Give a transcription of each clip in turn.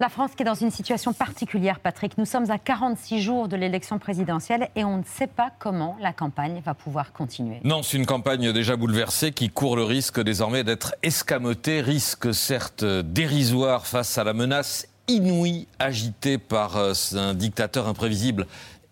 La France qui est dans une situation particulière, Patrick. Nous sommes à 46 jours de l'élection présidentielle et on ne sait pas comment la campagne va pouvoir continuer. Non, c'est une campagne déjà bouleversée qui court le risque désormais d'être escamotée, risque certes dérisoire face à la menace inouïe agitée par euh, un dictateur imprévisible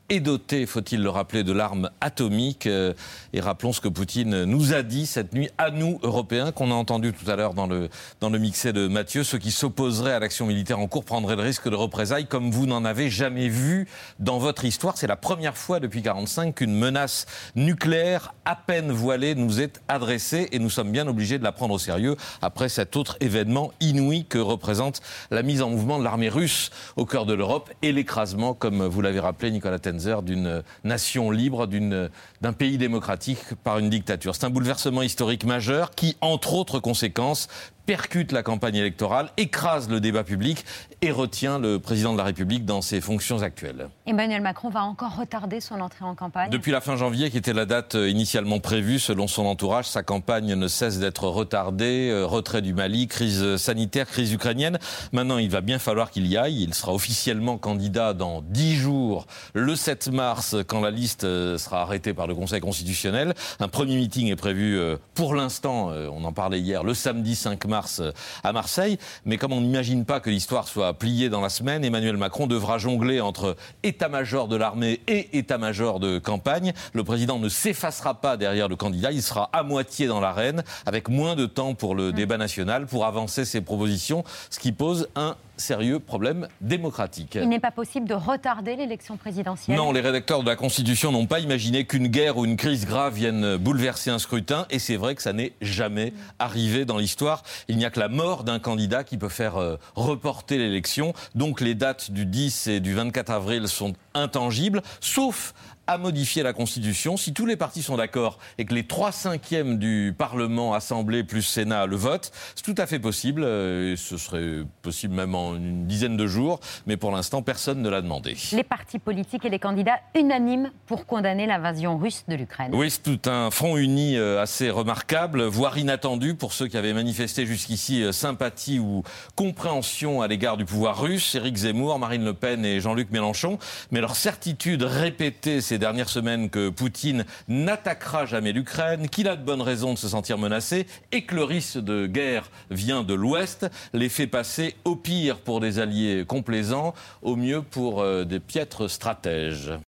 est doté, faut-il le rappeler, de l'arme atomique. Euh, et rappelons ce que Poutine nous a dit cette nuit, à nous, Européens, qu'on a entendu tout à l'heure dans le, dans le mixé de Mathieu. Ceux qui s'opposeraient à l'action militaire en cours prendraient le risque de représailles comme vous n'en avez jamais vu dans votre histoire. C'est la première fois depuis 1945 qu'une menace nucléaire à peine voilée nous est adressée et nous sommes bien obligés de la prendre au sérieux après cet autre événement inouï que représente la mise en mouvement de l'armée russe au cœur de l'Europe et l'écrasement, comme vous l'avez rappelé, Nicolas Ten d'une nation libre, d'un pays démocratique par une dictature. C'est un bouleversement historique majeur qui, entre autres conséquences, percute la campagne électorale, écrase le débat public et retient le président de la République dans ses fonctions actuelles. Emmanuel Macron va encore retarder son entrée en campagne Depuis la fin janvier, qui était la date euh, initialement prévue, selon son entourage, sa campagne ne cesse d'être retardée. Euh, retrait du Mali, crise sanitaire, crise ukrainienne. Maintenant, il va bien falloir qu'il y aille. Il sera officiellement candidat dans dix jours, le 7 mars, quand la liste euh, sera arrêtée par le Conseil constitutionnel. Un premier meeting est prévu pour l'instant, on en parlait hier, le samedi 5 mars euh, à Marseille. Mais comme on n'imagine pas que l'histoire soit pliée dans la semaine, Emmanuel Macron devra jongler entre état-major de l'armée et état-major de campagne. Le président ne s'effacera pas derrière le candidat, il sera à moitié dans l'arène, avec moins de temps pour le débat national, pour avancer ses propositions, ce qui pose un sérieux problème démocratique. Il n'est pas possible de retarder l'élection présidentielle Non, les rédacteurs de la Constitution n'ont pas imaginé qu'une guerre ou une crise grave vienne bouleverser un scrutin, et c'est vrai que ça n'est jamais arrivé dans l'histoire. Il n'y a que la mort d'un candidat qui peut faire euh, reporter l'élection, donc les dates du 10 et du 24 avril sont intangibles, sauf à modifier la Constitution. Si tous les partis sont d'accord et que les trois cinquièmes du Parlement, Assemblée plus Sénat le votent, c'est tout à fait possible. Euh, et ce serait possible même en une dizaine de jours. Mais pour l'instant, personne ne l'a demandé. Les partis politiques et les candidats unanimes pour condamner l'invasion russe de l'Ukraine. Oui, c'est tout un front uni euh, assez remarquable, voire inattendu pour ceux qui avaient manifesté jusqu'ici euh, sympathie ou compréhension à l'égard du pouvoir russe. Éric Zemmour, Marine Le Pen et Jean-Luc Mélenchon. Mais leur certitude répétée ces dernières semaines que Poutine n'attaquera jamais l'Ukraine, qu'il a de bonnes raisons de se sentir menacé et que le risque de guerre vient de l'Ouest, les fait passer au pire pour des alliés complaisants, au mieux pour euh, des piètres stratèges.